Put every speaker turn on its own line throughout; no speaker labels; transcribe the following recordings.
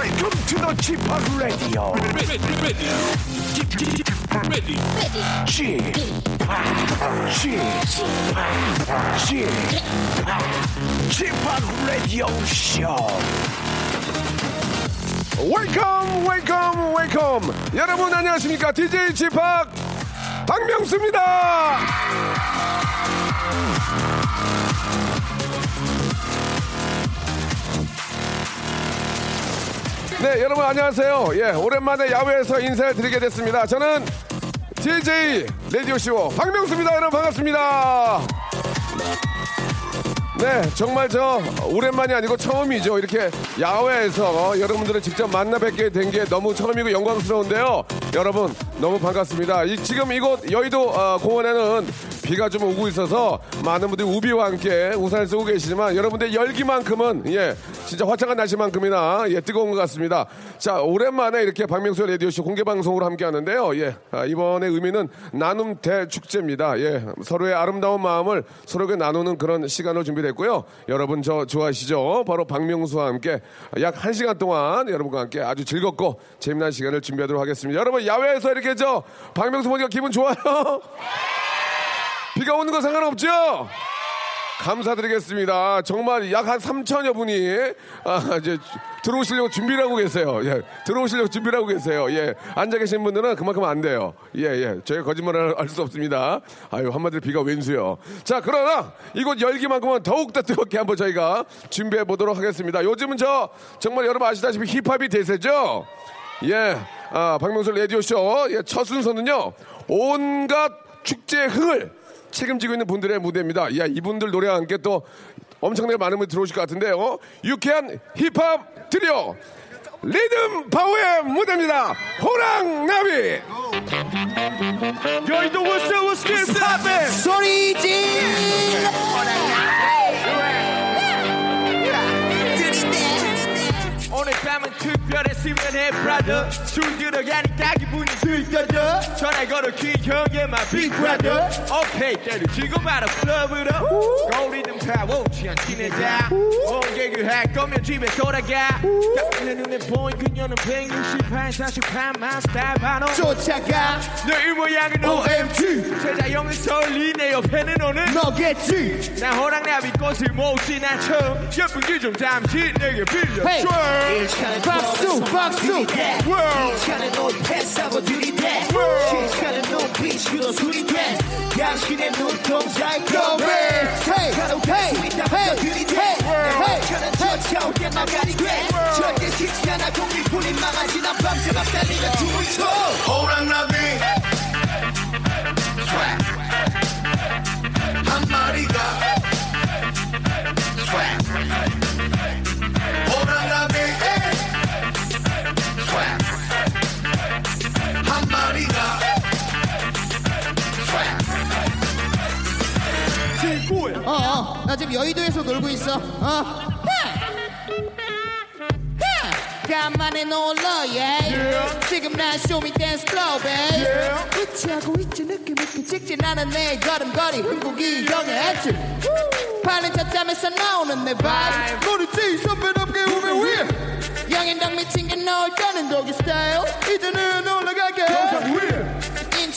Welcome to the Chip Radio. Chip, Chip, Chip Radio Show. Welcome, welcome, welcome. 여러분 안녕하십니까? DJ Chip 박명수입니다. 네, 여러분 안녕하세요. 예, 오랜만에 야외에서 인사를 드리게 됐습니다. 저는 DJ 라디오쇼 박명수입니다. 여러분 반갑습니다. 네, 정말 저 오랜만이 아니고 처음이죠. 이렇게 야외에서 여러분들을 직접 만나 뵙게 된 게 너무 처음이고 영광스러운데요. 여러분 너무 반갑습니다. 이, 지금 이곳 여의도 어, 공원에는 비가 좀 오고 있어서 많은 분들이 우비와 함께 우산을 쓰고 계시지만 여러분들 열기만큼은 예 진짜 화창한 날씨만큼이나 예 뜨거운 것 같습니다. 자 오랜만에 이렇게 박명수 라디오 쇼 공개 방송으로 함께 하는데요. 예 아, 이번의 의미는 나눔 대축제입니다. 예 서로의 아름다운 마음을 서로에게 나누는 그런 시간을 준비했고요. 여러분 저 좋아하시죠? 바로 박명수와 함께 약 한 시간 동안 여러분과 함께 아주 즐겁고 재미난 시간을 준비하도록 하겠습니다. 여러분 야외에서 이렇게 저 박명수 보니까 기분 좋아요? 비가 오는 거 상관없죠? 감사드리겠습니다. 정말 약 한 3천여 분이 아, 이제 들어오시려고 준비를 하고 계세요. 예, 들어오시려고 준비를 하고 계세요. 예, 앉아 계신 분들은 그만큼 안 돼요. 예, 예, 저희가 거짓말을 할 수 없습니다. 아유, 한마디로 비가 웬수요. 자, 그러나 이곳 열기만큼은 더욱더 뜨겁게 한번 저희가 준비해 보도록 하겠습니다. 요즘은 저 정말 여러분 아시다시피 힙합이 대세죠? 예, 아, 박명수 라디오쇼 예, 첫 순서는요, 온갖 축제의 흥을 책임지고 있는 분들의 무대입니다. 야, 이분들 노래와 함께 또 엄청나게 많은 분들이 들어오실 것 같은데 요. 유쾌한 힙합 트리오 리듬 파워의 무대입니다. 호랑나비. 여의도 워스 워스 스탑에
소리 질러
오늘 밤은 특별했으면 해 브라더. 술 들어가니까 기분이 들떠져. 전화 걸어 키 형의 빅 브라더 오케이 때려치고 말아 클럽으로. 거리든 파워 취한 티내자. 온개그 할 거면 집에 돌아가. 내 눈에 보인 그녀는 168 48만 스타일 반호
쫓아가.
너이 모양은 OMG 내 옆에는 오는
너겠지?
나 호랑나비 꽃을 모으지 난 처음. 예쁜 기좀 잠시 내게 빌려줘.
박수 박수.
차는 옷 패스하고 들이대? 시차는 눈빛으로 수리돼 당신의 눈동자에
Go red 헤이 헤이 헤이 헤이
차는 쫓아오게 나가리 돼 절대 식지 않아. 국민뿐인 망하지 난 밤새만 달리며 춤을 춰 호랑나비 한 마리가. 호랑나비 한 마리가.
어, 어, 나 지금 여의도에서 놀고 있어. 어. 간만에 놀러, yeah. 지금 난 쇼미 댄스 플로우, babe. 우치하고 있지, 느낌 있게 찍지. 나는 내 걸음걸이 흥국이 영애했지. 파는 찻잠에서 나오는 내 vibe. 모르지, 선배답게 오면 위에. 영인당 미친 게 너울 떠는 독일 스타일. 이제는 올라가게.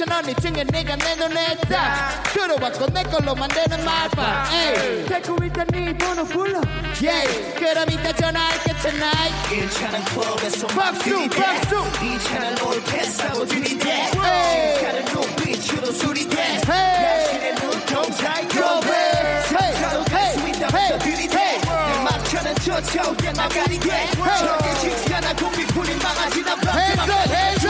언니 중에 내가 내 눈에 딱 들어왔고 내 걸로 만드는 말파 에이. 데리고 일단 네 번호 불러. Yeah. 그럼 이따 전화할게 tonight.
1차는 클럽에서
박수 박수
이 차는 옷 패스하고 들이대
에이
시차는 눈빛으로
헤이
당신의 눈동자에
Go red 헤이 헤이 헤이
내 막차는 쫓아오게 나가리 돼. 절대 식지 않아. 국민뿐인 망하지 난
Hands
밤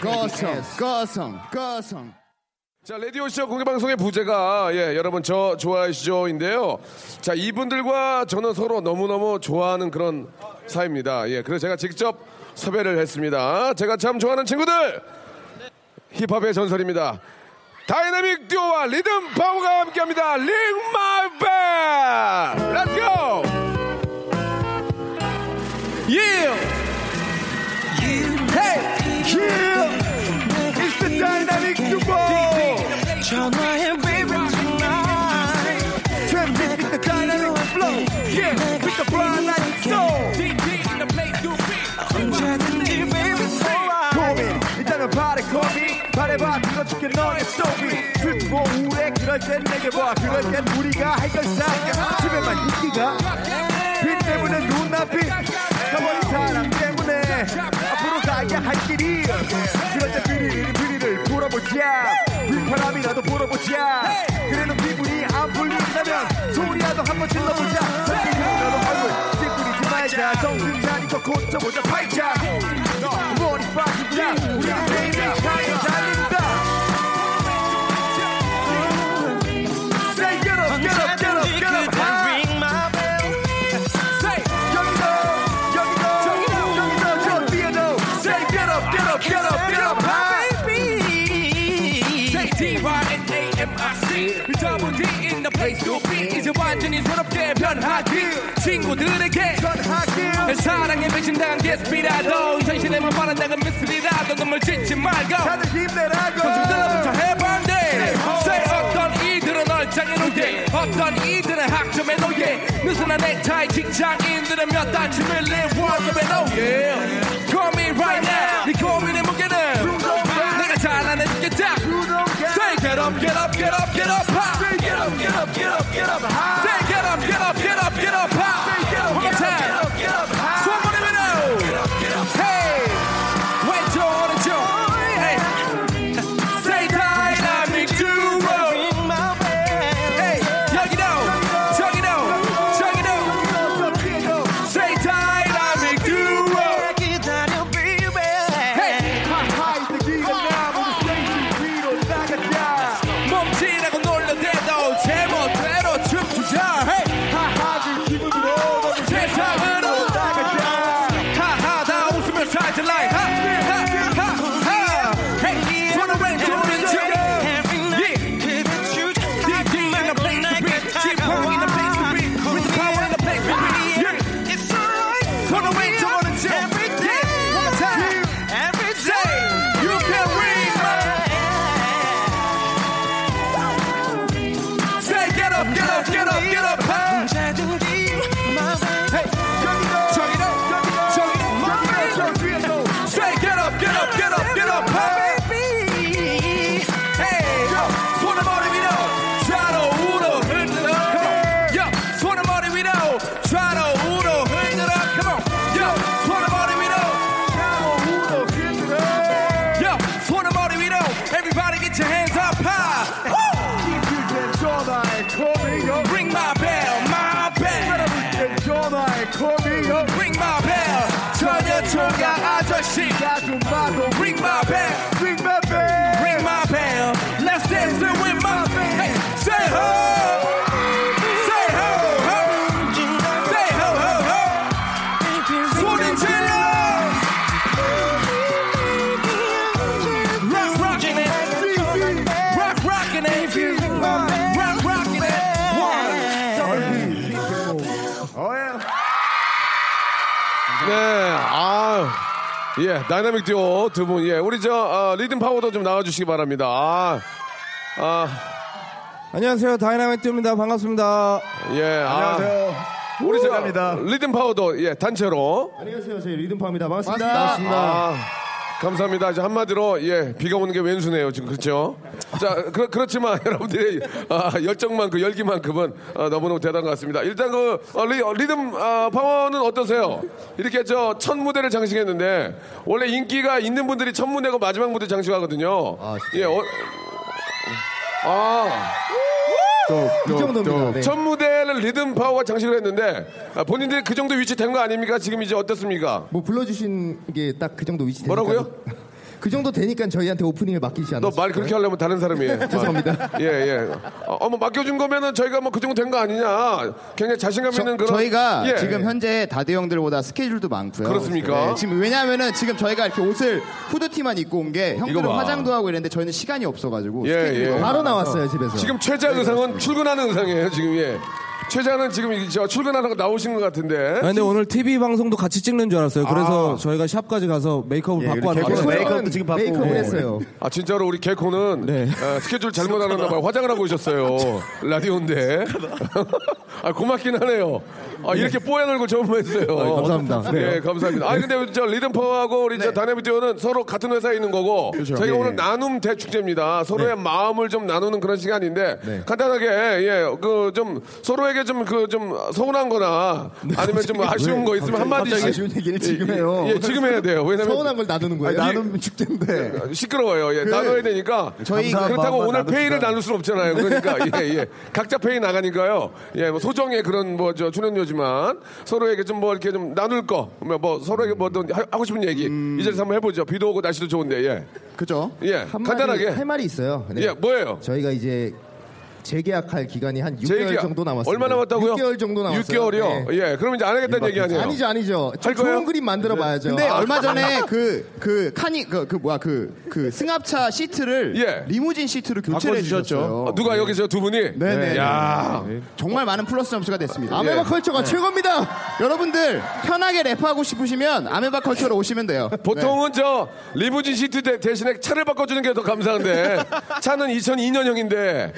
거성, 거성, 거성.
자, 라디오쇼 공개방송의 부제가, 예, 여러분 저 좋아하시죠인데요. 자, 이분들과 저는 서로 너무너무 좋아하는 그런 사이입니다. 예, 그래서 제가 직접 섭외를 했습니다. 제가 참 좋아하는 친구들! 힙합의 전설입니다. 다이나믹 듀오와 리듬 파워가 함께 합니다. Ring My Bell! Let's go!
Yeah. 전화해 baby tonight. Traffic with the dynamic flow. Yeah, with the blind light soul. 언제든지 baby 고민 일단은 발에 고민 발해봐. 들어줄게 너의 스토리 슬프고 우울해? 그럴 땐 내게 봐 그럴 땐 우리가 해결사. 집에만 있기가 빛 때문에 눈앞이 가버린 사람 때문에 앞으로 가야 할 길이 그럴 때 비리를 비리를 불어보자 휘파람이라도 불어보자. 그래도 기분이 안 풀린다면 소리라도 한번 질러보자. 선생님이라도 얼굴 찌푸리지 말자. 정신 차리고 고쳐보자 이제 완전히 새롭게 변하기. 친구들에게 전하기. 사랑에 배신당한 게스피라도. 현실에만 바란다는 미스리라도. 눈물 짓지 말고 다들 힘내라고. 들어부터 해봤는데 Say 어떤 이들은 얼짱에 놓게. 어떤 이들은 학점에 놓게. 느슨한 넥타이 직장인들은 몇 달치 밀린 월급에 놓게. Call me right now. 네 고민의 무게는 내가 잘라내주겠다. Say get up get up get up get up 총각 아저씨. Ring my bell.
다이나믹 듀오 두 분, 예, 우리 저 아, 리듬 파워도 좀 나와주시기 바랍니다. 아, 아,
안녕하세요. 다이나믹 듀오입니다. 반갑습니다.
예, 안녕하세요. 우리 저 리듬 파워도 예 단체로
안녕하세요. 저희 리듬 파워입니다. 반갑습니다.
아, 감사합니다. 이제 한마디로 예 비가 오는 게 왼수네요 지금 그렇죠? 자 그, 그렇지만 여러분들의 아, 열정만 그 열기만큼은 아, 너무너무 대단한 것 같습니다. 일단 그 어, 리, 어, 리듬 아, 파워는 어떠세요? 이렇게 저 첫 무대를 장식했는데 원래 인기가 있는 분들이 첫 무대고 마지막 무대 장식하거든요. 예, 어, 아.
이 정도입니다. 네.
첫 무대 를 리듬 파워가 장식을 했는데 아, 본인들이 그 정도 위치 된 거 아닙니까? 지금 이제 어떻습니까?
뭐 불러주신 게 딱 그 정도 위치 되니까
뭐라고요?
그 정도 되니까 저희한테 오프닝을 맡기지 않았어요.
너 말 그렇게 하려면 다른 사람이에요.
죄송합니다.
예, 예. 어, 어, 뭐 맡겨준 거면은 저희가 뭐 그 정도 된 거 아니냐. 굉장히 자신감 있는 그런.
저희가
예.
지금 현재 다대 형들보다 스케줄도 많고요.
그렇습니까?
네, 지금 왜냐하면은 지금 저희가 이렇게 옷을 후드티만 입고 온 게 형들은
봐.
화장도 하고 이랬는데 저희는 시간이 없어가지고
예,
스케줄이
예.
바로. 나왔어요 집에서.
지금 최자 의상은 출근하는 의상이에요, 지금 예. 최자는 지금 이- 저 출근하러 나오신 것 같은데.
아, 근데 오늘 TV 방송도 같이 찍는 줄 알았어요. 그래서 저희가 샵까지 가서 메이크업을 받고 왔는데
메이크업도 지금 받고 메이크업을 했어요.
아 진짜로 우리 개코는
네.
어, 스케줄 잘못 알았나 봐요. 화장을 하고 오셨어요. 라디오인데. 아 고맙긴 하네요. 아 이렇게 뽀얀 얼굴 처음 봤어요.
아, 감사합니다.
네, 감사합니다. 아 근데 저 리듬퍼하고 우리 저 다네비디오는 서로 같은 회사에 있는 거고 저희가 오늘 나눔 대축제입니다. 서로의 마음을 좀 나누는 그런 시간인데 간단하게 예 그 좀 서로 에게 좀그 좀 서운한거나 아니면 좀 아쉬운 거 있으면 한 마디씩
아쉬운 얘기를 지금 해요.
예, 지금 해야 돼요. 왜냐면
서운한 걸 나누는 거예요.
나눔
축제인데.
시끄러워요. 예, 나눠야 되니까.
저희
그렇다고
그-
오늘 페이를 나눌 수는 없잖아요. 그러니까 예, 예. 각자 페이 나가니까요. 예, 뭐 소정의 그런 뭐 저 출연료지만 서로에게 좀 뭐 이렇게 좀 나눌 거, 뭐, 뭐 서로에게 뭐든 하- 하고 싶은 얘기 이 자리에서 한번 해보죠. 비도 오고 날씨도 좋은데 예,
그죠?
예,
한
간단하게
할 말이 있어요. 네.
예, 뭐예요?
저희가 이제 재계약할 기간이 한 6개월
재계약.
정도 남았습니다.
얼마 남았다고요?
6개월 정도 남았어요.
6개월이요.
네.
예, 그럼 이제 안 하겠다는 얘기 아니에요?
아니죠, 아니죠.
좀할 거예요?
좋은 그림 만들어 봐야죠.
근데 얼마 전에 그, 그, 카니, 그, 그, 뭐야, 그, 그 승합차 시트를
예.
리무진 시트로 교체를 해주셨어요.
아, 누가 여기서 두 분이?
네네.
야,
정말 많은 플러스 점수가 됐습니다.
아메바
예.
컬처가 최고입니다.
여러분들, 편하게 랩하고 싶으시면 아메바 컬처로 오시면 돼요.
보통은 저 리무진 시트 대, 대신에 차를 바꿔주는 게 더 감사한데 차는 2002년형인데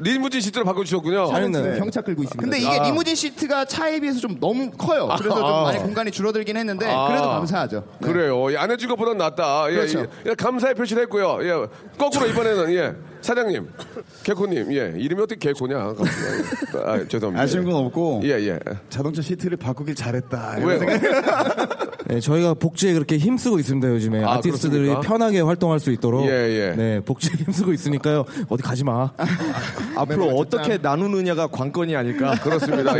리무진 시트로 바꿔주셨군요.
잘했네.
경차 끌고 있습니다.
근데 이게 리무진 시트가 차에 비해서 좀 너무 커요. 그래서 좀 많이 공간이 줄어들긴 했는데 그래도 감사하죠. 네.
그래요. 예, 안 해준 것보다 낫다. 예,
그렇죠.
예, 감사의 표시를 했고요. 예, 거꾸로 이번에는 예, 사장님, 개코님, 예, 이름이 어떻게 개코냐? 아, 죄송합니다.
아쉬운 건 없고
예, 예.
자동차 시트를 바꾸길 잘했다. 생각-
네, 저희가 복지에 그렇게 힘쓰고 있습니다. 요즘에
아,
아티스트들이
그렇습니까?
편하게 활동할 수 있도록
예, 예.
네, 복지에 힘쓰고 있으니까요. 어디 가지 마.
앞으로 어떻게 나누느냐가 관건이 아닐까
그렇습니다.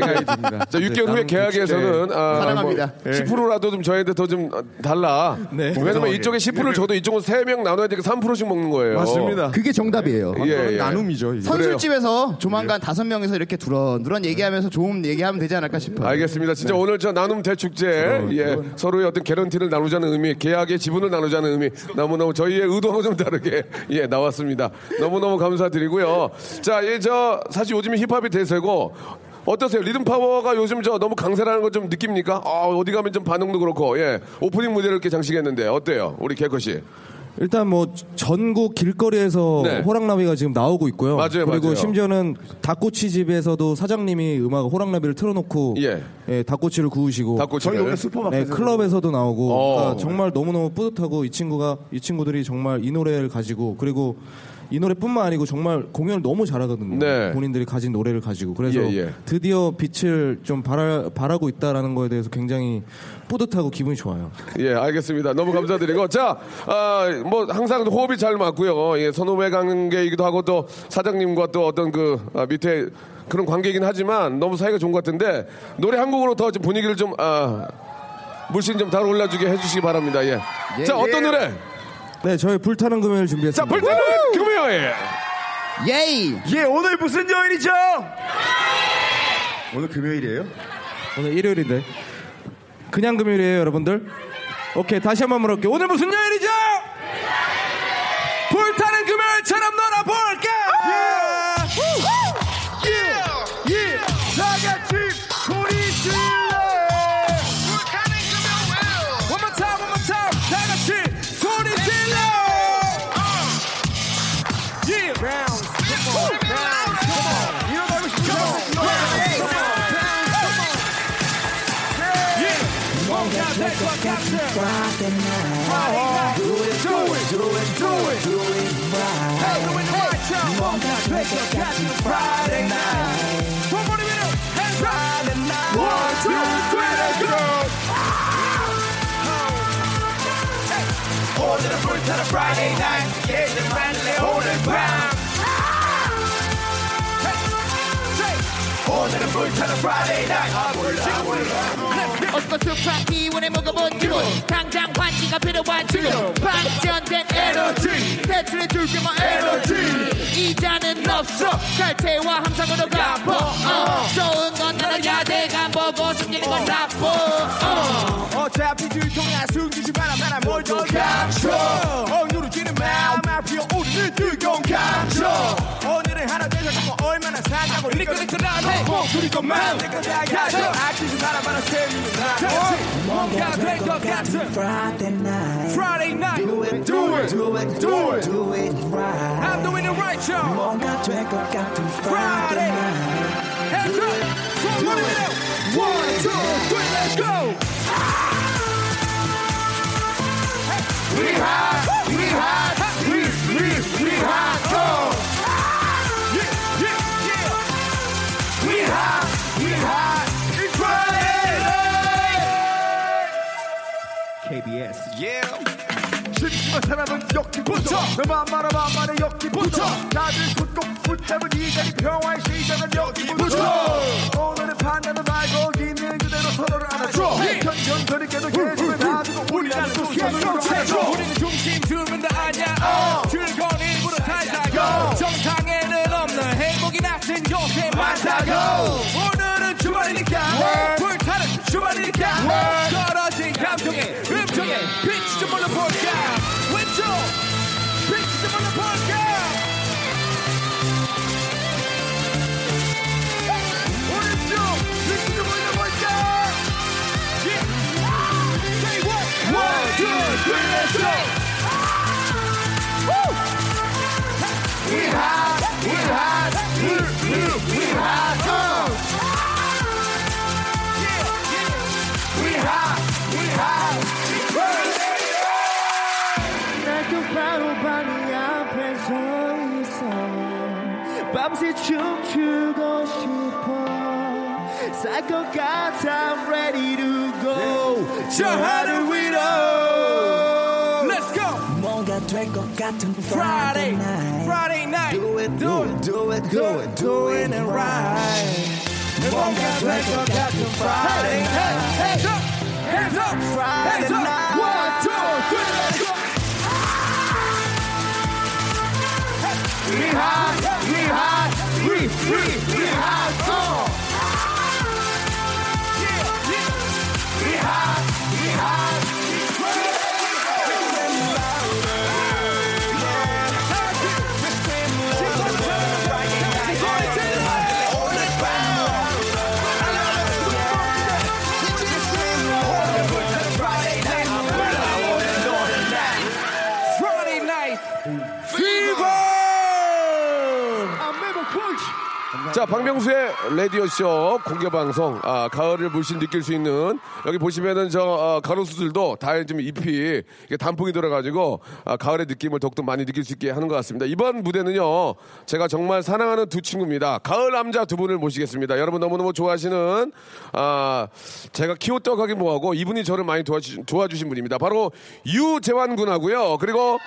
자, 6개월 후에 계약에서는 아,
사랑합니다.
뭐 10%라도 좀 저희한테 더 좀 달라.
네.
왜냐면 이쪽에 10%를 줘도 이쪽은 3명 나눠야 되니까 3%씩 먹는 거예요.
맞습니다.
그게 정답이에요.
예, 예.
나눔이죠. 이게.
선술집에서 조만간 다섯 명이서 이렇게 두런두런 얘기하면서 좋은 얘기하면 되지 않을까 싶어요.
알겠습니다. 진짜 오늘 저 나눔 대축제 예, 서로의 어떤 개런티를 나누자는 의미, 계약의 지분을 나누자는 의미 너무너무 저희의 의도하고 좀 다르게 예, 나왔습니다. 너무너무 감사드리고요. 자, 예, 저 사실 요즘에 힙합이 대세고 어떠세요? 리듬 파워가 요즘 저 너무 강세라는 걸 좀 느낍니까? 아, 어디 가면 좀 반응도 그렇고 예. 오프닝 무대를 이렇게 장식했는데 어때요? 우리 개코 씨.
일단 뭐 전국 길거리에서
네.
호랑나비가 지금 나오고 있고요.
맞아요,
그리고
맞아요.
심지어는 닭꼬치 집에서도 사장님이 음악 호랑나비를 틀어놓고
예.
예, 닭꼬치를 구우시고
닭꼬치를.
저희 동네 슈퍼마켓
네, 클럽에서도 나오고
어.
그러니까 정말 너무너무 뿌듯하고 이 친구가 이 친구들이 정말 이 노래를 가지고 그리고 이 노래뿐만 아니고 정말 공연을 너무 잘하거든요.
네.
본인들이 가진 노래를 가지고 그래서
예, 예.
드디어 빛을 좀 바라, 바라고 있다라는 거에 대해서 굉장히 뿌듯하고 기분이 좋아요.
예, 알겠습니다. 너무 감사드리고. 자, 아, 뭐, 항상 호흡이 잘 맞고요. 예, 선후배 관계이기도 하고 또 사장님과 또 어떤 그 아, 밑에 그런 관계이긴 하지만 너무 사이가 좋은 것 같은데 노래 한 곡으로 더 좀 분위기를 좀, 아, 물씬 좀달 올라주게 해주시기 바랍니다. 예. 자, 어떤 노래?
네, 저희 불타는 금요일
자,
준비했습니다.
불타는 금요일!
예이!
예, 오늘 무슨 요일이죠? 오늘 금요일이에요?
오늘 일요일인데 그냥 금요일이에요, 여러분들. 오케이, 다시 한번 물어볼게요. 오늘 무슨 요일이죠? 불타는 금요일처럼 놀아볼까?
Two, three, let's go 오늘은 불타는 Friday night 예전 만래 오늘 밤 오늘은 불타는 Friday night 아 몰라 몰라
어서 숲한 기운에 먹어본 기분 당장 환기가 필요한 지금 방전된 에너지 대출해 줄 게뭐 에너지 이자는 없어. 칼퇴와 함상으로 갚어. 어. 좋은 건 나는 야대가 보고 숨기는 건 나빠 어.
어차피 들통이야 숨기지 마라 마라. 뭘더 감춰. 어누르지는 마음 앞이 오르는 뜨거운 감정. 오늘은 하나 되서 자꾸 얼마나 산다고 리끌리끌하네 목소리 것만. 내가 다 가져. 아끼지 마라 마라. 세미는 나 뭔가 될것 같은
Friday night.
Friday night
Do it,
do it
do it,
do it
do it right.
I'm doing it right y'all
뭔가 될 것 같은
Friday
Friday night.
Hands up 손머리 위로 One, two, three, let's go We hot, we hot, we, we, we hot, go! Yeah, yeah, yeah! We hot, we hot, it's Friday!
KBS.
Yeah!
심심한 사람은 여기부터 너만 말아봐 말해 여기부터 다들 굳고 붙잡은 이 자리 평화의 시작은 여기부터 오늘은 판단을 말고 있는 그대로 서로를 안아줘! 편견들이께도 계집을 놔두고 우리라는 소식을 안아줘
우리는 중심 주면 다 아냐 즐거운 일부러 살자고! 정상에는 없는 행복이 낮은 요새 많다고! 오늘은 주말이니까! 불타는 주말이니까! 떨어진 감정에
춤추고 싶어 살 것 같아 I'm ready to go
저 하늘 위로 Let's go!
뭔가 될 것 같은
Friday,
Friday night.
Friday night
Do it, do it, do it, do it,
doing it right 뭔가 될 것 같은 Friday night Hands up, hands up, hands up One, two, three, let's go We hot, we hot, we, we, we go! Yeah, yeah. We hot,
자, 박명수의 라디오쇼 공개방송, 아, 가을을 물씬 느낄 수 있는, 여기 보시면은 저, 어, 가로수들도 다 좀 잎이 이게 단풍이 돌아가지고, 아, 가을의 느낌을 더욱더 많이 느낄 수 있게 하는 것 같습니다. 이번 무대는요, 제가 정말 사랑하는 두 친구입니다. 가을 남자 두 분을 모시겠습니다. 여러분 너무너무 좋아하시는, 아, 제가 키웠다고 하긴 뭐하고, 이분이 저를 많이 도와주, 도와주신 분입니다. 바로 유재환 군하고요. 그리고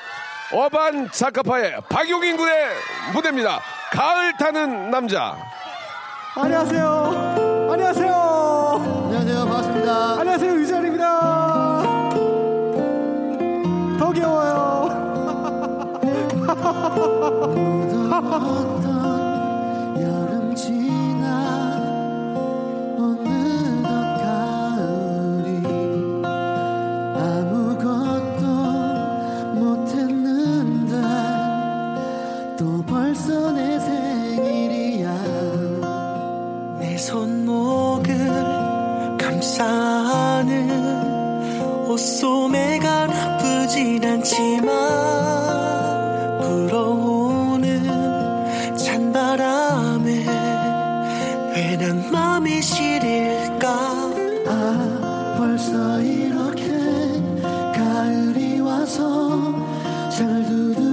어반 작가파의 박용인 군의 무대입니다. 가을 타는 남자.
안녕하세요 안녕하세요
안녕하세요. 반갑습니다.
안녕하세요 유재환입니다 더 귀여워요
소매가 나쁘진 않지만 불어오는 찬바람에 왜난 맘이 시릴까
아 벌써 이렇게 가을이 와서 창을 두드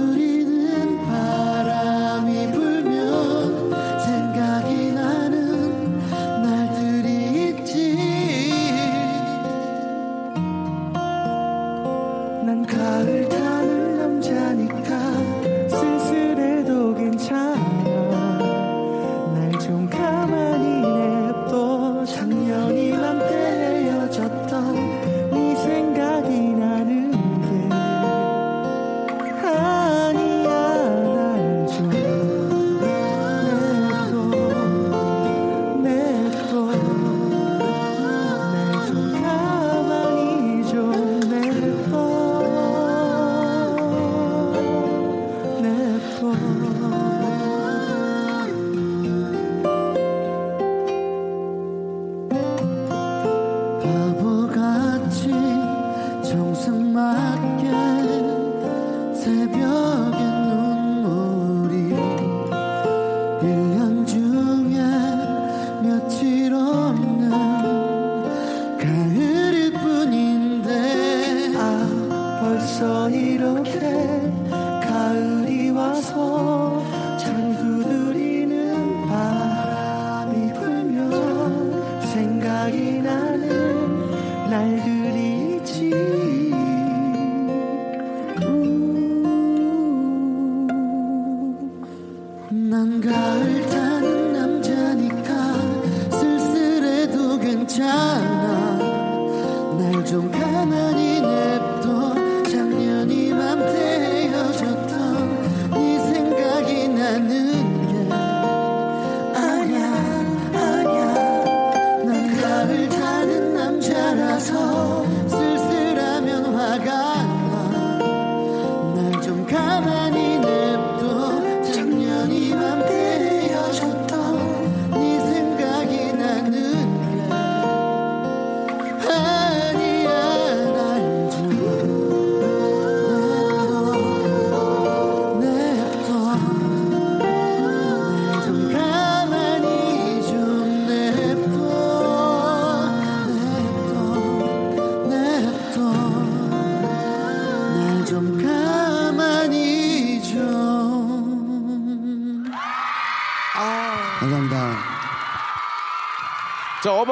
God.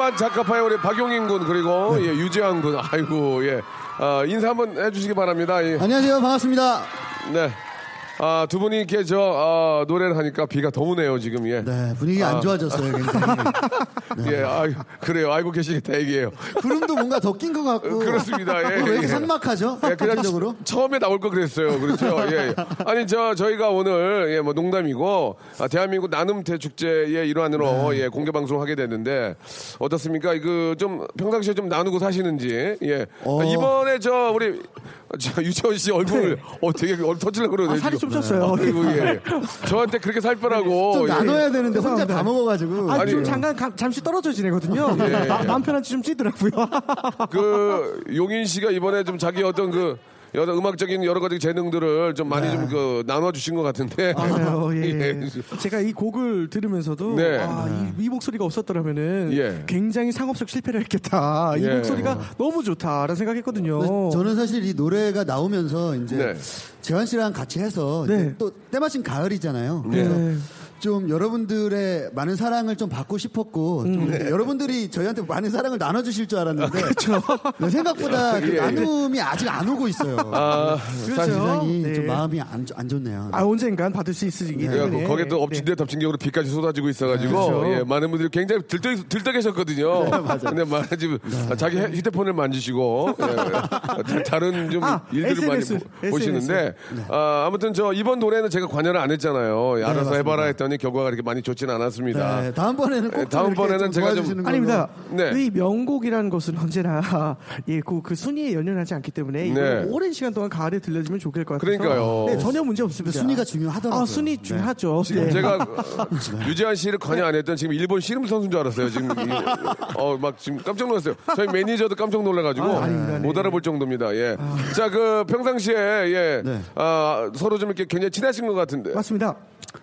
자, 어반 작가파의 우리 박용인 군 그리고
네.
예, 유재환 군. 아이고 예. 아, 인사 한번 해주시기 바랍니다. 예.
안녕하세요. 반갑습니다.
네. 아, 두 분이 이렇게 저 아, 노래를 하니까 비가 더 오네요 지금 예.
네, 분위기 안
아.
좋아졌어요, 굉장히.
예, 아유, 그래요. 알고 계시겠다 얘기예요.
구름도 뭔가 더 낀 것 같고.
그렇습니다. 예,
왜 이렇게
예.
삭막하죠?
예, 그냥
전적으로?
처- 처음에 나올 거 그랬어요. 그렇죠. 예, 예. 아니, 저, 저희가 오늘, 예, 뭐, 농담이고, 아, 대한민국 나눔 대 축제의 일환으로,
네.
예, 공개 방송을 하게 됐는데, 어떻습니까? 그, 좀, 평상시에 좀 나누고 사시는지, 예.
어.
아, 이번에 저, 우리, 저, 유채원 씨 얼굴, 어, 되게 얼 터질라 그러네.
아, 살이. 좀 쪘어요.
그리고, 예. 저한테 그렇게 살 빼라고.
좀
예.
나눠야 되는데 혼자 다 먹어가지고.
아,
아니,
좀 잠깐 가- 잠시 떨어져 지내거든요.
예.
마 음 편한지 좀 찌더라고요.
그 용인 씨가 이번에 좀 자기 어떤 그 여러 음악적인 여러 가지 재능들을 좀 많이 좀그 나눠주신 것 같은데.
맞아요. 예.
예.
제가 이 곡을 들으면서도
네.
아, 이, 이 목소리가 없었더라면은
예.
굉장히 상업적 실패를 했겠다. 이
예.
목소리가 너무 좋다라는 생각했거든요.
근데 저는 사실 이 노래가 나오면서 이제
네.
재환 씨랑 같이 해서
네.
또 때마침 가을이잖아요.
네.
그래서 좀 여러분들의 많은 사랑을 좀 받고 싶었고 좀
음.
이렇게 여러분들이 저희한테 많은 사랑을 나눠주실 줄 알았는데 네, 생각보다 그
예, 예.
나눔이 아직 안 오고 있어요.
아, 사실
굉장히
네.
좀 마음이 안, 좋- 안 좋네요.
아 언젠간 받을 수 있으시기
예,
때문에
거기에 또 엎친 데 덮친 격으로 비까지 쏟아지고 있어가지고
그렇죠.
예, 많은 분들이 굉장히 들떠, 들떠 계셨거든요. 근데 많은 지금 자기 해- 휴대폰을 만지시고 예, 다- 다른 좀
아,
일들을
SNS.
많이 보- 보시는데 아, 아무튼 저 이번 노래는 제가 관여를 안 했잖아요. 예, 알아서
맞습니다.
해봐라 했 더니 결과가 그렇게 많이 좋지는 않았습니다.
네, 다음번에는 꼭
예, 다음번에는
좀
제가 좀-
걸로.
아닙니다.
네.
이 명곡이라는 것은 언제나 예, 그, 그 순위에 연연하지 않기 때문에
네.
오랜 시간 동안 가을에 들려주면 좋을 것 같아서
그러니까요.
네, 전혀 문제 없습니다.
순위가 중요하더라고요.
아, 순위 중요하죠.
지금
네.
제가 유재한 씨를 관여 안 했던 지금 일본 씨름 선수인 줄 알았어요. 지금 이- 어, 막 지금 깜짝 놀랐어요. 저희 매니저도 깜짝 놀라가지고
아, 아닙니다. 네.
못 알아볼 정도입니다. 예. 자, 그 평상시에 예,
네.
아, 서로 좀 이렇게 굉장히 친하신 것 같은데
맞습니다.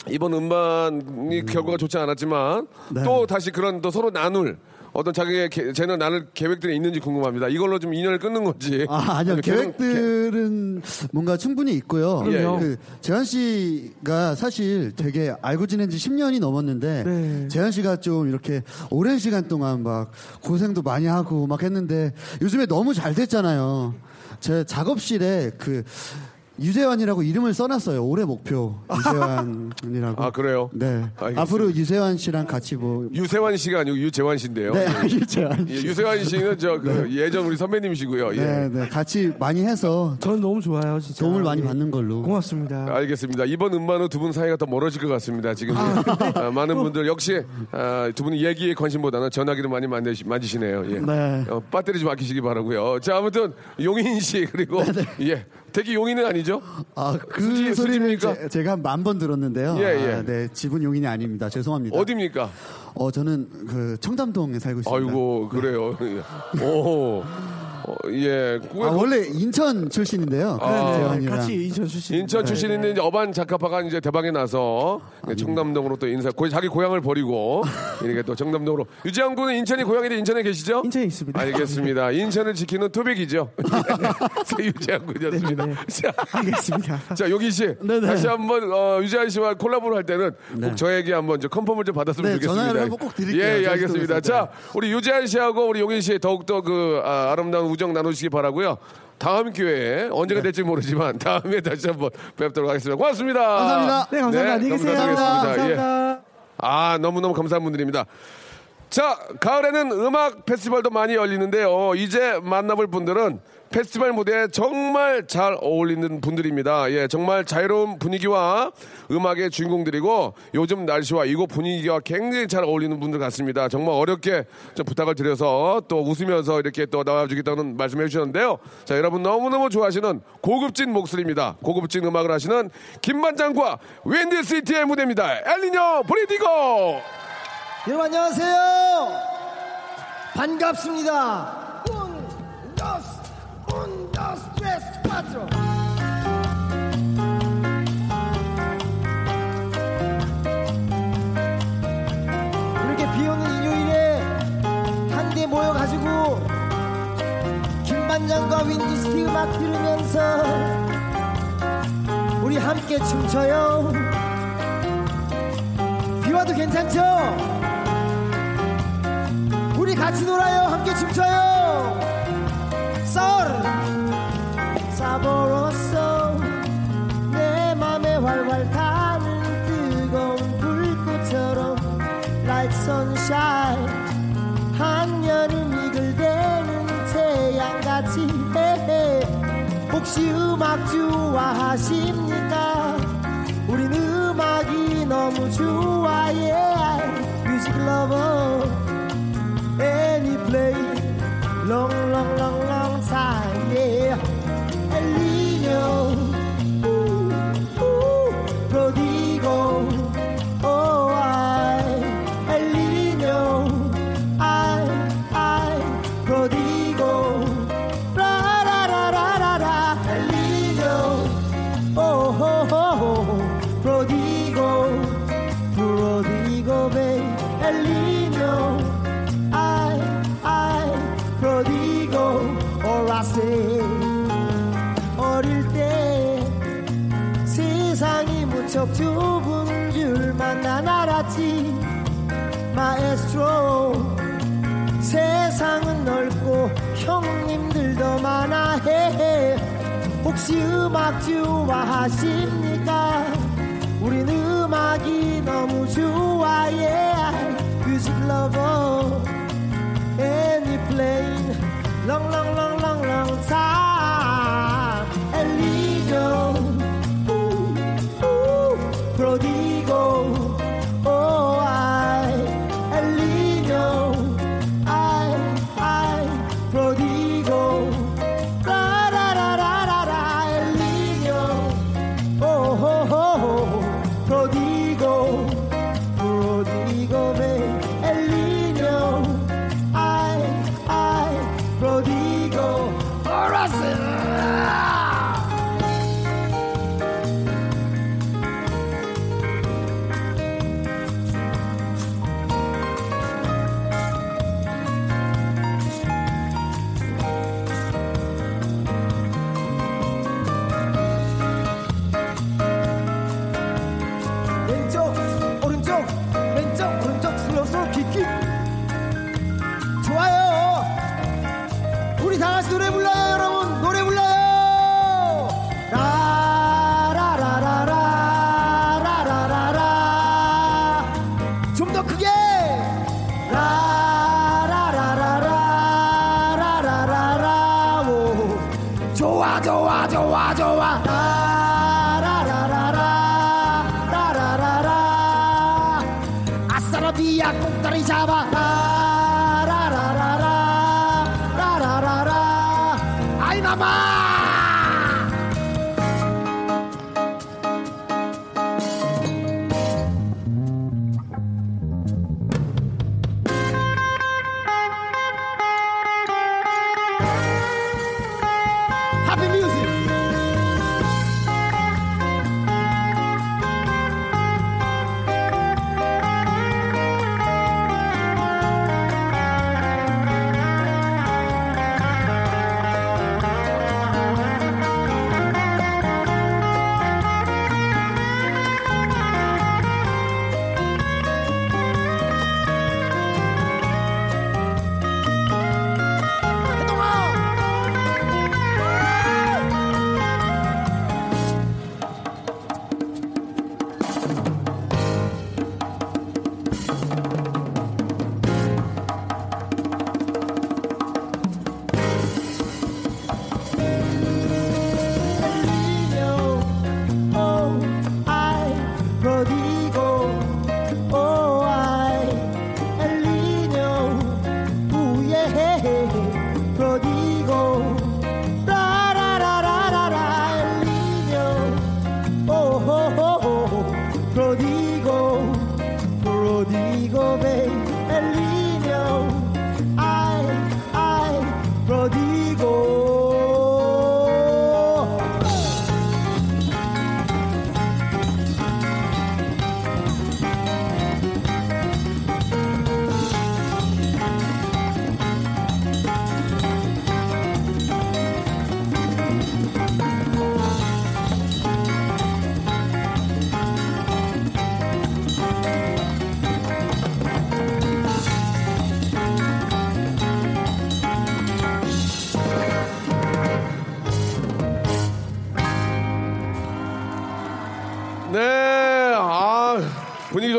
이번 음반이 결과가 좋지 않았지만
네.
또 다시 그런 또 서로 나눌 어떤 자기의 개- 재능 나눌 계획들이 있는지 궁금합니다. 이걸로 좀 인연을 끊는 건지.
아, 아니요.
계속-
계획들은 뭔가 충분히 있고요.
그럼요.
그 재환 씨가 사실 되게 알고 지낸 지 10년이 넘었는데
네.
재환 씨가 좀 이렇게 오랜 시간 동안 막 고생도 많이 하고 막 했는데 요즘에 너무 잘 됐잖아요. 제 작업실에 그 유재환이라고 이름을 써놨어요. 올해 목표 유재환이라고.
아, 그래요?
네.
알겠습니다.
앞으로 유재환 씨랑 같이 뭐
유세환 씨가 아니고 유재환 씨인데요.
네,
예.
유재환.
예, 유세환 씨는 저 그 예전 우리 선배님이시고요. 예.
네, 네. 같이 많이 해서
저는 너무 좋아요, 진짜.
도움을 많이
예.
받는 걸로.
고맙습니다.
알겠습니다. 이번 음반은 두 분 사이가 더 멀어질 것 같습니다. 지금 아, 많은 분들 역시 아, 두 분이 얘기에 관심보다는 전화기를 많이 만드시, 만지시네요. 예.
네.
어, 배터리 좀 아끼시기 바라고요. 자 아무튼 용인 씨 그리고 예 대기 용인은 아니죠?
아, 그
수지-
소리를? 제, 가만번 들었는데요.
예, 예.
아, 네, 집은 용인이 아닙니다. 죄송합니다.
어디입니까?
어, 저는 그 청담동에 살고 있습니다.
아이고 그래요. 오, 어, 예.
아, 원래 인천 출신인데요.
아.
재환이랑.
같이 인천 출신.
인천 출신인데 이제 어반 작가파가 이제 대박이 나서 청담동으로 또 인사, 거기 자기 고향을 버리고 이렇게 또 청담동으로 유지한 군은 인천이 고향인데 인천에 계시죠?
인천에 있습니다.
알겠습니다. 인천을 지키는 토백이죠. 유지한 군이었습니다. 자,
알겠습니다.
자 용희 씨
네네.
다시 한번 어, 유지한 씨와 콜라보를 할 때는 꼭 저에게 한번 저 컨펌을 좀 받았으면
네,
좋겠습니다.
전화를 한번 꼭 드릴게요.
예, 예 알겠습니다. 자, 우리 유지한 씨하고 우리 용희 씨 더욱더 그 아, 아름다운 우정 나누시기 바라고요. 다음 기회에 언제가 될지 모르지만 다음에 다시 한번 뵙도록 하겠습니다. 고맙습니다.
감사합니다.
네, 감사합니다. 안녕히 계세요.
예.
감사합니다.
아, 너무너무 감사한 분들입니다. 자, 가을에는 음악 페스티벌도 많이 열리는데요. 이제 만나볼 분들은 페스티벌 무대에 정말 잘 어울리는 분들입니다. 예, 정말 자유로운 분위기와 음악의 주인공들이고 요즘 날씨와 이곳 분위기와 굉장히 잘 어울리는 분들 같습니다. 정말 어렵게 좀 부탁을 드려서 또 웃으면서 이렇게 또 나와주겠다는 말씀해 주셨는데요. 자, 여러분 너무너무 좋아하시는 고급진 목소리입니다. 고급진 음악을 하시는 김반장과 윈디시티의 무대입니다. 엘리뇨 브리디고!
여러분 안녕하세요. 반갑습니다. Dos, Un, dos, tres, cuatro. 이렇게 비 오는 일요일에 한데 모여가지고 김반장과 윈디스티 음악 들으면서 우리 함께 춤춰요. 비
와도 괜찮죠? 우리 같이 놀아요. 함께 춤춰요. sahur 사보로서 내 맘에 활활 타는 뜨거운 불꽃처럼 Like sunshine. 한 여름 이글대는 태양같이 헤헤 혹시 음악 좋아하십니까? 우린 음악이 너무 좋아해. Yeah. music lover 小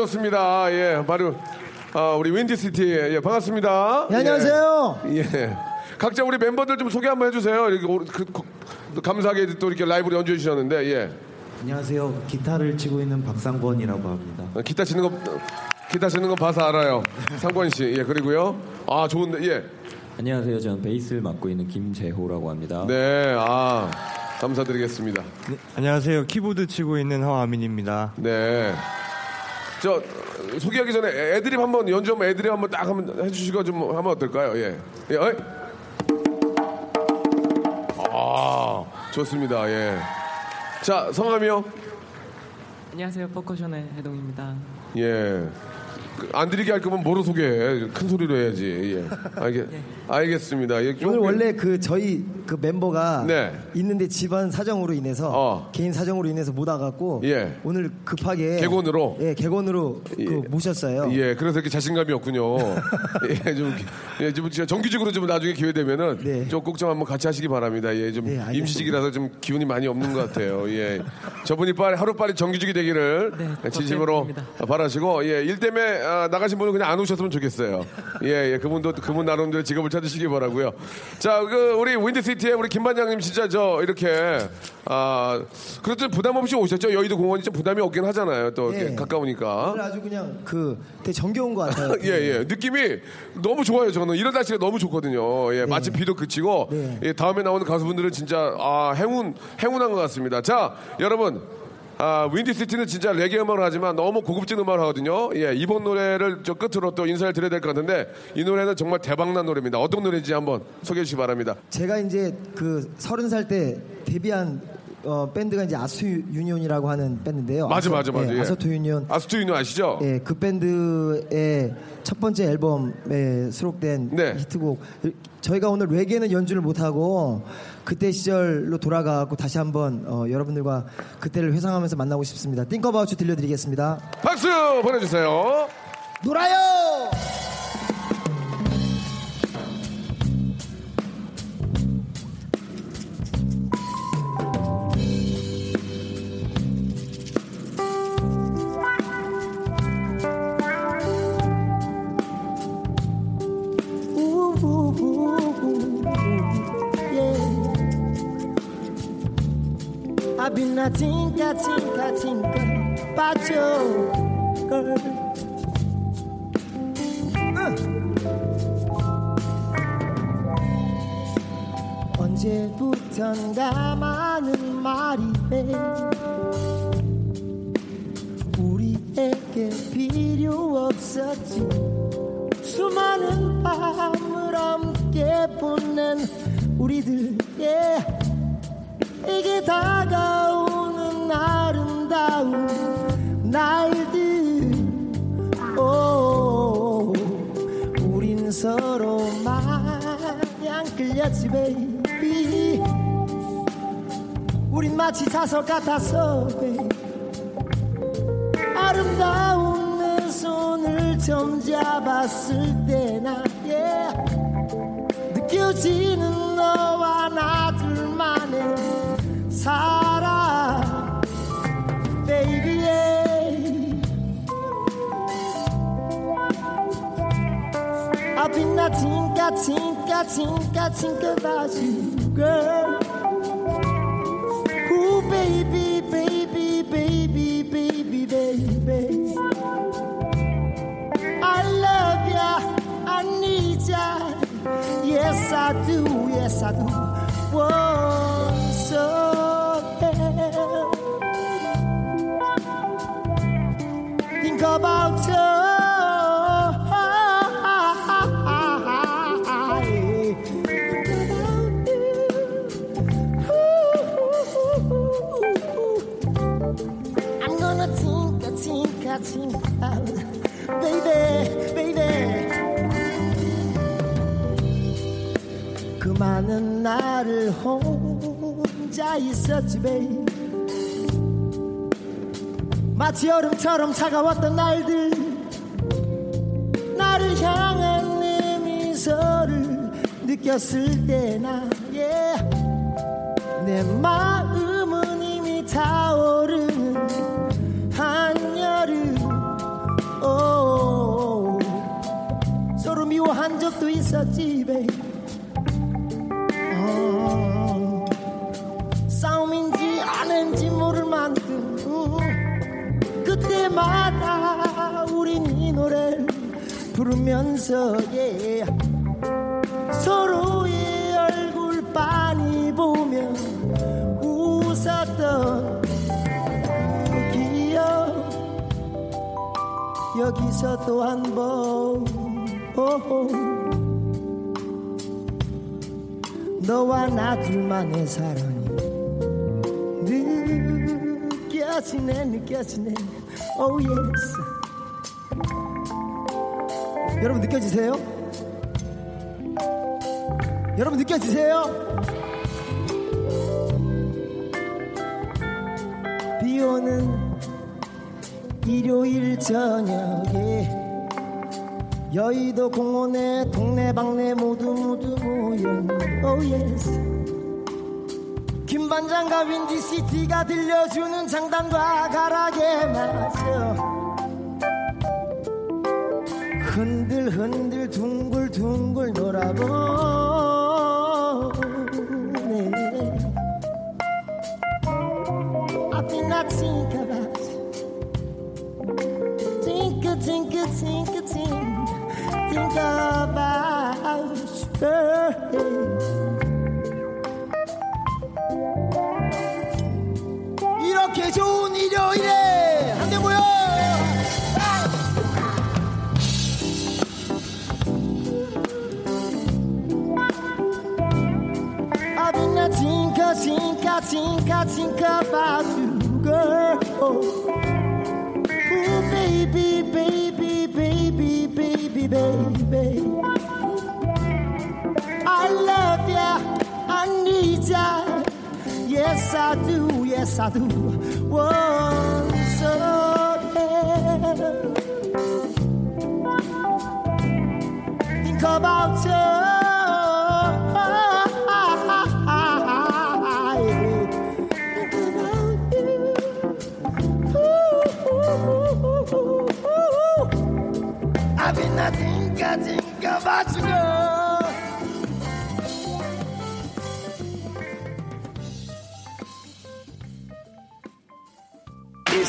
좋습니다. 예, 바로 아, 우리 윈디시티 예, 반갑습니다.
예, 안녕하세요.
예. 예. 각자 우리 멤버들 좀 소개 한번 해주세요. 이렇게 오- 그, 그, 또 감사하게 또 이렇게 라이브로 연주해 주셨는데 예.
안녕하세요. 기타를 치고 있는 박상권이라고 합니다.
어, 기타 치는 거 기타 치는 거 봐서 알아요. 상권 씨. 예, 그리고요. 아, 좋은데. 예.
안녕하세요. 저는 베이스를 맡고 있는 김재호라고 합니다.
네. 아, 감사드리겠습니다.
안녕하세요. 키보드 치고 있는 허아민입니다.
네. 저 어, 소개하기 전에 애- 애드립 한번 연주 한번 애드립 한번 딱 한번 해주시고 좀 하면 어떨까요? 예. 예. 어이. 아, 좋습니다. 예. 자, 성함이요?
안녕하세요. 퍼커션의 해동입니다.
예. 그, 안 들리게 할 거면 뭐로 소개해? 큰 소리로 해야지. 예. 알겠, 알겠습니다. 예, 좀-
오늘 원래 그 저희 그 멤버가
네.
있는데 집안 사정으로 인해서 개인 사정으로 인해서 못 와갖고
예.
오늘 급하게
객원으로?
예 객원으로 그 모셨어요.
예, 그래서 이렇게 자신감이 없군요. 예, 좀, 예, 좀 정규직으로 좀 나중에 기회 되면은
네.
좀꼭좀 한번 같이 하시기 바랍니다. 예, 좀 임시직이라서 좀 기운이 많이 없는 것 같아요. 예, 저분이 빨리 하루 빨리 정규직이 되기를 진심으로 바라시고 예, 일 때문에 아, 나가신 분은 그냥 안 오셨으면 좋겠어요. 예, 예, 그분도 그분 나름대로 직업을 찾으시기 바라고요. 자, 그 우리 윈드시티의 우리 김 반장님 진짜 저 이렇게 아 그래도 부담 없이 오셨죠. 여의도 공원이 좀 부담이 없긴 하잖아요. 또
예.
가까우니까.
오늘 아주 그냥 그 되게 정겨운 것 같아요.
예, 예. 느낌이 너무 좋아요, 저는. 이런 날씨가 너무 좋거든요. 예, 마침 비도 그치고, 예, 다음에 나오는 가수분들은 진짜, 아, 행운, 행운한 것 같습니다. 자, 여러분. 아, 윈디시티는 진짜 레게 음악을 하지만 너무 고급진 음악을 하거든요. 예, 이번 노래를 저 끝으로 또 인사를 드려야 될 것 같은데 이 노래는 정말 대박난 노래입니다. 어떤 노래인지 한번 소개해 주시기 바랍니다.
제가 이제 그 서른 살 때 데뷔한 어, 밴드가 이제 아소토 유니온이라고 하는 밴드인데요.
맞아,
아소-
맞아, 맞아.
예,
예.
아소토 유니온.
아소토 유니온 아시죠?
예, 그 밴드의 첫 번째 앨범에 수록된
네.
히트곡. 저희가 오늘 레게는 연주를 못하고 그때 시절로 돌아가고 다시 한번 어, 여러분들과 그때를 회상하면서 만나고 싶습니다. Think About' Chu 들려드리겠습니다.
박수 보내주세요.
놀아요!
I've been a tinker, tinker, tinker about you, girl. 언제부턴가 많은 말이 해 우리에게 필요 없었지 수많은 밤을 함께 보낸 우리들 yeah. 에게 다 끌렸지 베이비 우린 마치 자석 같았어 베이비 아름다운 내 손을 처음 잡았을 때나 yeah. 느껴지는 너와 나 둘만의 사랑 baby yeah. Been a tinker think, I think about you girl Ooh baby baby baby baby baby I love ya I need ya Yes, I do. Yes, I do. Whoa, 있었지 babe. 마치 여름처럼 차가웠던 날들. 나를 향한 네 미소를 느꼈을 때나 yeah. 내 마음은 이미 타오르는 한여름. 오, oh. 소름 미워한 적도 있었지 babe. 때마다 우린 이 노래를 부르면서 예, 서로의 얼굴 빤히 보며 웃었던 그 기억. 여기서 또 한 번. 너와 나 둘만의 사랑이 느껴지네 느껴지네 oh yes
여러분 느껴지세요? 여러분 느껴지세요?
비 오는 일요일 저녁에
여의도 공원에 동네방네 모두 모두 모였네 oh yes 김반장과 윈디시티가 들려주는 장단과 가락에 맞춰 흔들 흔들 둥글둥글 놀아보네
I think I think about think think think 啥都不。我、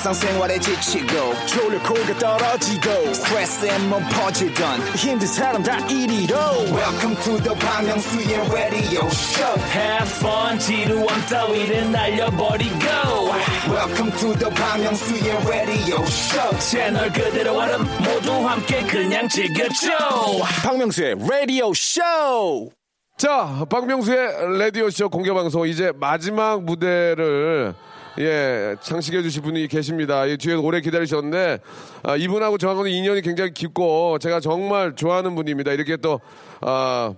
일상생활에 지치고, 졸려 코가 떨어지고, 스트레스에 몸 퍼지던, 힘든 사람 다 이리로. welcome to the Bang Myung-soo's radio show.
Have fun 지루함 따위를 날려버리고.
Welcome to the Bang Myung-soo's radio show.
채널 그대로 얼음 모두 함께 그냥 즐겨줘.
박명수의 라디오 쇼. 자, 박명수의 라디오 쇼 공개 방송. 이제 마지막 무대를 예, 장식해 주실 분이 계십니다. 이 뒤에 오래 기다리셨는데, 아, 이분하고 저하고는 인연이 굉장히 깊고, 제가 정말 좋아하는 분입니다. 이렇게 또, 아,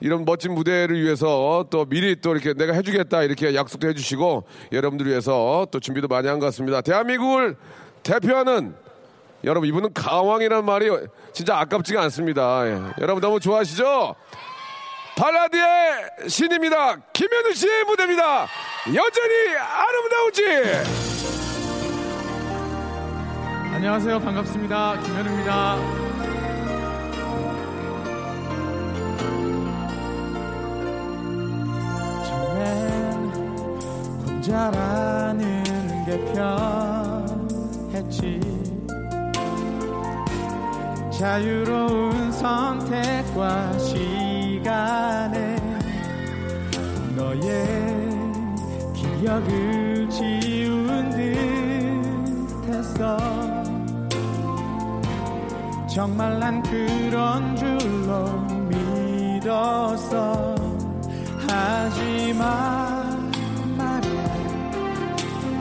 이런 멋진 무대를 위해서 또 미리 또 이렇게 내가 해주겠다 이렇게 약속도 해주시고, 여러분들 위해서 또 준비도 많이 한 것 같습니다. 대한민국을 대표하는 여러분, 이분은 가왕이라는 말이 진짜 아깝지가 않습니다. 예. 여러분 너무 좋아하시죠? 발라드의 신입니다. 김현우 씨의 무대입니다. 여전히 아름다운지.
안녕하세요. 반갑습니다. 김현우입니다. 처음엔 혼자라는 게 편했지 자유로운 선택과 시 간에 너의 기억을 지운 듯했어 정말 난 그런 줄로 믿었어 하지만 말이야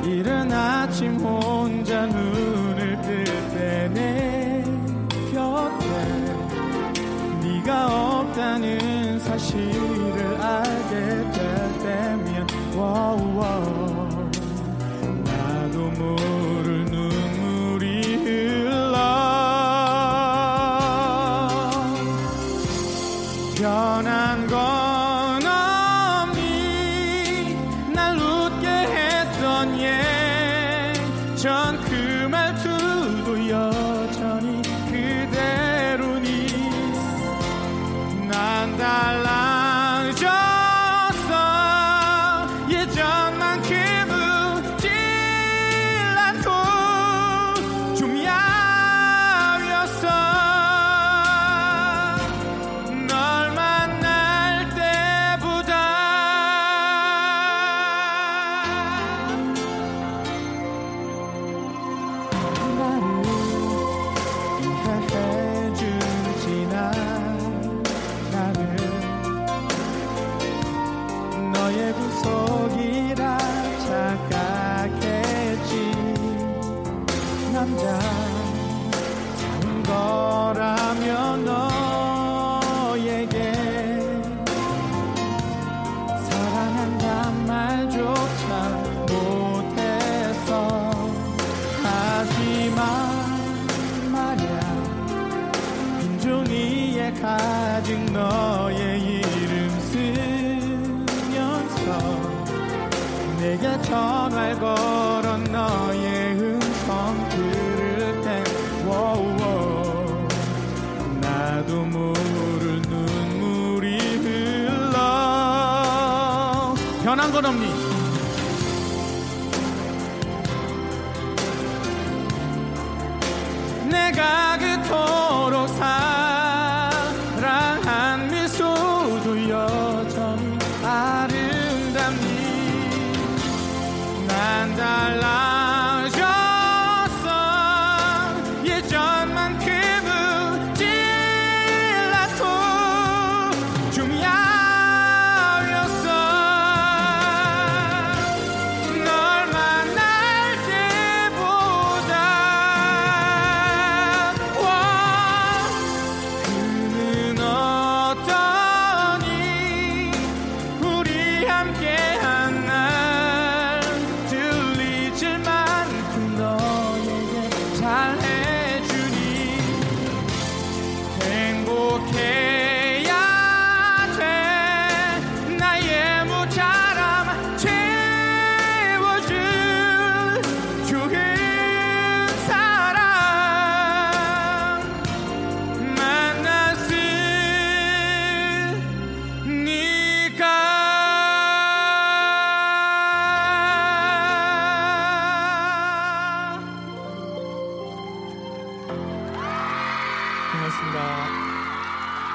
이른 아침 혼자 눈을 뜰때내 곁에 네가 없다는 사실을 변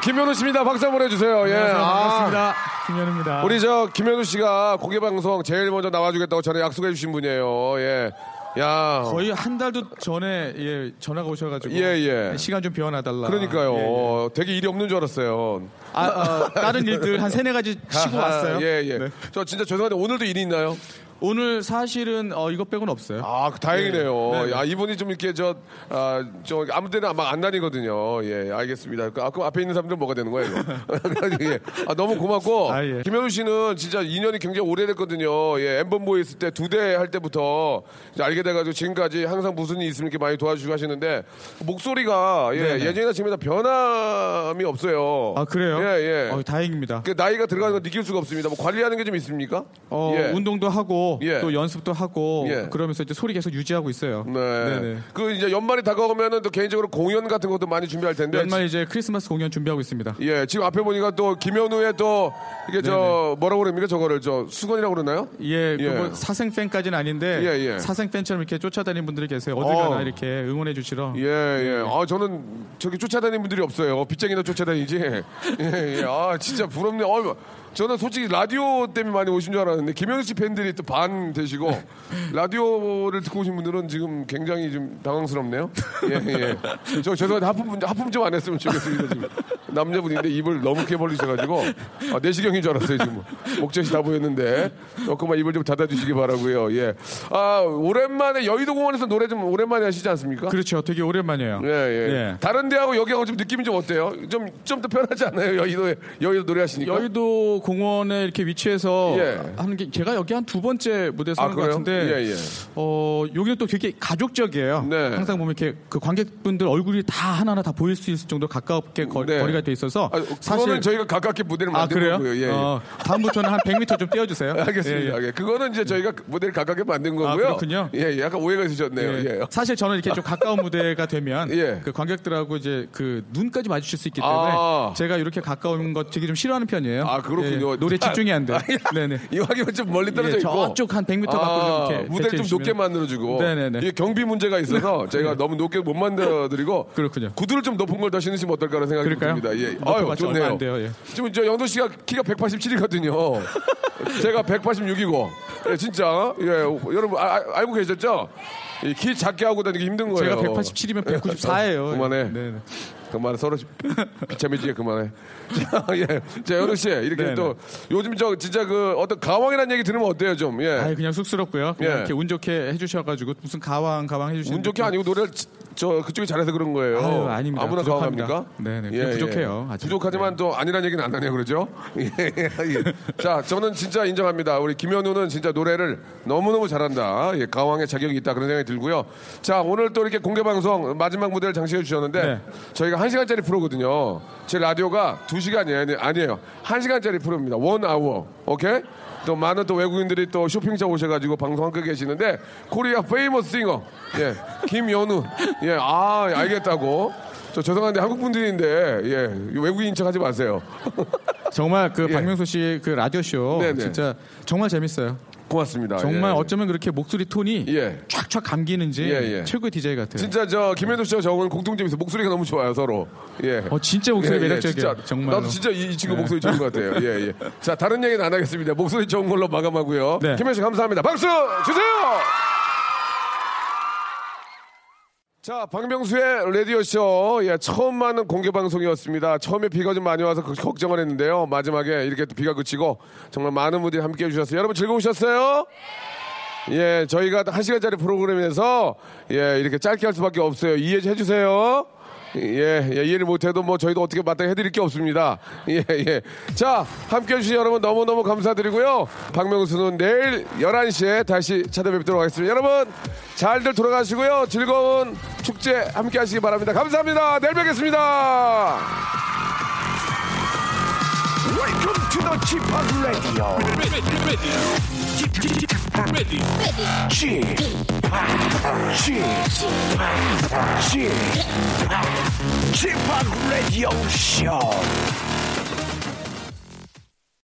김현우 씨입니다. 박수 한번 해주세요. 예.
안녕하세요.
아,
반갑습니다. 김현우입니다.
우리 저 김현우 씨가 공개 방송 제일 먼저 나와주겠다고 전에 약속해 주신 분이에요. 예. 야.
거의 한 달도 전에 예, 전화가 오셔가지고
예, 예.
시간 좀 비워놔달라.
그러니까요.
예, 예.
어, 되게 일이 없는 줄 알았어요.
아, 어, 다른 일들 한 세네 가지 쉬고 왔어요.
예, 예.
네.
저 진짜 죄송한데 오늘도 일이 있나요?
오늘 사실은 어, 이것 빼고는 없어요.
아, 그 다행이네요.
네, 네.
야, 이분이 좀 이렇게 저, 아, 저 아무 데나 막 안 다니거든요. 예, 알겠습니다. 그, 아, 그럼 앞에 있는 사람들은 뭐가 되는 거예요, 이거? 예. 아, 너무 고맙고.
아, 예.
김현우 씨는 진짜 인연이 굉장히 오래됐거든요. 예, 엠번보이 있을 때 두 대 할 때부터 알게 돼가지고 지금까지 항상 무슨 일 있으면 이렇게 많이 도와주고 하시는데 목소리가 예,
네네.
예전이나 지금이나 변함이 없어요.
아 그래요?
예, 예.
어, 다행입니다.
그 나이가 들어가는 거 느낄 수가 없습니다. 뭐 관리하는 게 좀 있습니까?
어,
예.
운동도 하고
예.
또 연습도 하고
예.
그러면서 이제 소리 계속 유지하고 있어요.
네.
네네.
그 이제 연말이 다가오면은 또 개인적으로 공연 같은 것도 많이 준비할 텐데.
연말 이제 크리스마스 공연 준비하고 있습니다.
예, 지금 앞에 보니까 또 김현우의 또 이게 저 뭐라고 그럽니까 저거를 저 수건이라고 그러나요?
예,
예.
그뭐 사생 팬까지는 아닌데
예, 예.
사생 팬처럼 이렇게 쫓아다니는 분들이 계세요. 어딜
어.
가나 이렇게 응원해 주시러.
예, 예. 아, 저는 저기 쫓아다니는 분들이 없어요. 빗쟁이나 쫓아다니지. 예, 예. 아, 진짜 부럽네요. 어, 저는 솔직히 라디오 때문에 많이 오신 줄 알았는데 김현우 씨 팬들이 또 반 되시고 라디오를 듣고 오신 분들은 지금 굉장히 좀 당황스럽네요. 예, 예. 저 죄송한데 하품 하품 좀 안 했으면 좋겠습니다. 지금 남자분인데 입을 너무 크게 벌리셔가지고 아, 내시경인 줄 알았어요. 지금 목젖이 다 보였는데 조금만 입을 좀 닫아주시기 바라고요. 예. 아 오랜만에 여의도 공원에서 노래 좀 오랜만에 하시지 않습니까?
그렇죠. 되게 오랜만이에요.
예, 예.
예.
다른 데하고 여기하고 좀 느낌이 좀 어때요? 좀, 좀 더 편하지 않아요? 여의도에, 여의도 노래하시니까?
여의도 공원에 이렇게 위치해서
예.
하는 게 제가 여기 한 두 번째 무대 서는
아,
것
그래요?
같은데
예, 예.
어 여기는 또 되게 가족적이에요.
네.
항상 보면 이렇게 그 관객분들 얼굴이 다 하나하나 다 보일 수 있을 정도 가깝게 거,
네.
거리가 돼 있어서
아, 그거는 저희가 가깝게 무대를
아
만든
그래요?
거고요. 예, 예.
어, 다음부터는 한 100m 좀 띄워주세요.
알겠습니다.
예, 예.
예. 그거는 이제 저희가 무대를 가깝게 만든 거고요.
아, 그렇군요.
예, 예. 약간 오해가 있으셨네요.
예.
예.
사실 저는 이렇게 좀 가까운 무대가 되면
예.
그 관객들하고 이제 그 눈까지 마주칠 수 있기 때문에
아.
제가 이렇게 가까운 것 되게 좀 싫어하는 편이에요.
아, 그렇군요.
예, 노래 집중이 안 돼. 네네.
이왕이면 좀 멀리 떨어져
예,
있고.
저쪽 한 100m 밖으로
아,
이렇게
무대를 좀 높게. 만들어주고.
네네네.
이게 경비 문제가 있어서 저희가 너무 높게 못 만들어드리고.
그렇군요.
구두를 좀 높은 걸 더 신으시면 어떨까라는 생각이
그럴까요?
듭니다. 예. 아유, 좋네요.
안 돼요, 예.
지금 저 영도 씨가 키가 187이거든요. 제가 186이고. 예, 진짜. 예, 여러분 아, 아, 알고 계셨죠? 이키 작게 하고 다니기 힘든 거예요.
제가 187이면 194 예요.
그만해.
네네.
그만해. 서로 비참해지게 그만해. 자, 예. 자, 연우 씨. 이렇게
네네.
또 요즘 저 진짜 그 어떤 가왕이라는 얘기 들으면 어때요, 좀? 예.
아이 그냥 쑥스럽고요. 그냥
예.
이렇게 운 좋게 해주셔가지고 무슨 가왕 가왕 해주시는
운 좋게 아니고 노래를 지- 저 그쪽이 잘해서 그런 거예요.
아유, 아닙니다.
무나
부족합니다.
가왕합니까?
네네, 그냥 부족해요, 아직.
부족하지만 또 아니란 얘기는 안 하네요, 그러죠? 예, 예, 예. 자, 저는 진짜 인정합니다. 우리 김현우는 진짜 노래를 너무 너무 잘한다. 예, 가왕의 자격이 있다. 그런 생각이 들고요. 자, 오늘 또 이렇게 공개 방송 마지막 무대를 장식해 주셨는데
네.
저희가 한 시간짜리 프로거든요. 제 라디오가 두 시간이 아니- 아니에요. 한 시간짜리 프로입니다. One hour. 오케이? 또 많은 또 외국인들이 또 쇼핑장 오셔가지고 방송 함께 계시는데 Korea famous singer 예 김연우 yeah 알겠다고 저 죄송한데 한국 분들인데 예 외국인 척 하지 마세요.
정말 그
예.
박명수 씨의 그 라디오 쇼
네네.
진짜 정말 재밌어요.
고맙습니다.
정말
예.
어쩌면 그렇게 목소리 톤이 촥촥 감기는지
예, 예.
최고의 디제이 같아요.
진짜 저 김현우 씨와 저는 공통점이 있어요. 목소리가 너무 좋아요 서로. 예.
어, 진짜 목소리 매력적이에요.
진짜.
정말로.
나도 진짜 이, 이 친구
네.
목소리 좋은 것 같아요. 예, 예. 자 다른 얘기는 안 하겠습니다. 목소리 좋은 걸로 마감하고요.
네.
김현우 씨 감사합니다. 박수 주세요. 자, 박명수의 라디오쇼. 예, 처음 하는 공개 방송이었습니다. 처음에 비가 좀 많이 와서 그- 걱정을 했는데요. 마지막에 이렇게 또 비가 그치고 정말 많은 분들이 함께 해주셨어요. 여러분 즐거우셨어요? 예, 저희가 한 시간짜리 프로그램에서 예, 이렇게 짧게 할 수밖에 없어요. 이해 해 주세요. 예, 예, 이해를 못해도 뭐 저희도 어떻게 마땅히 해드릴 게 없습니다. 예, 예. 자, 함께 해주신 여러분 너무너무 감사드리고요. 박명수는 내일 11시에 다시 찾아뵙도록 하겠습니다. 여러분, 잘들 돌아가시고요. 즐거운 축제 함께 하시기 바랍니다. 감사합니다. 내일 뵙겠습니다.
To the Chip Radio. Chip, Chip, Radio Show.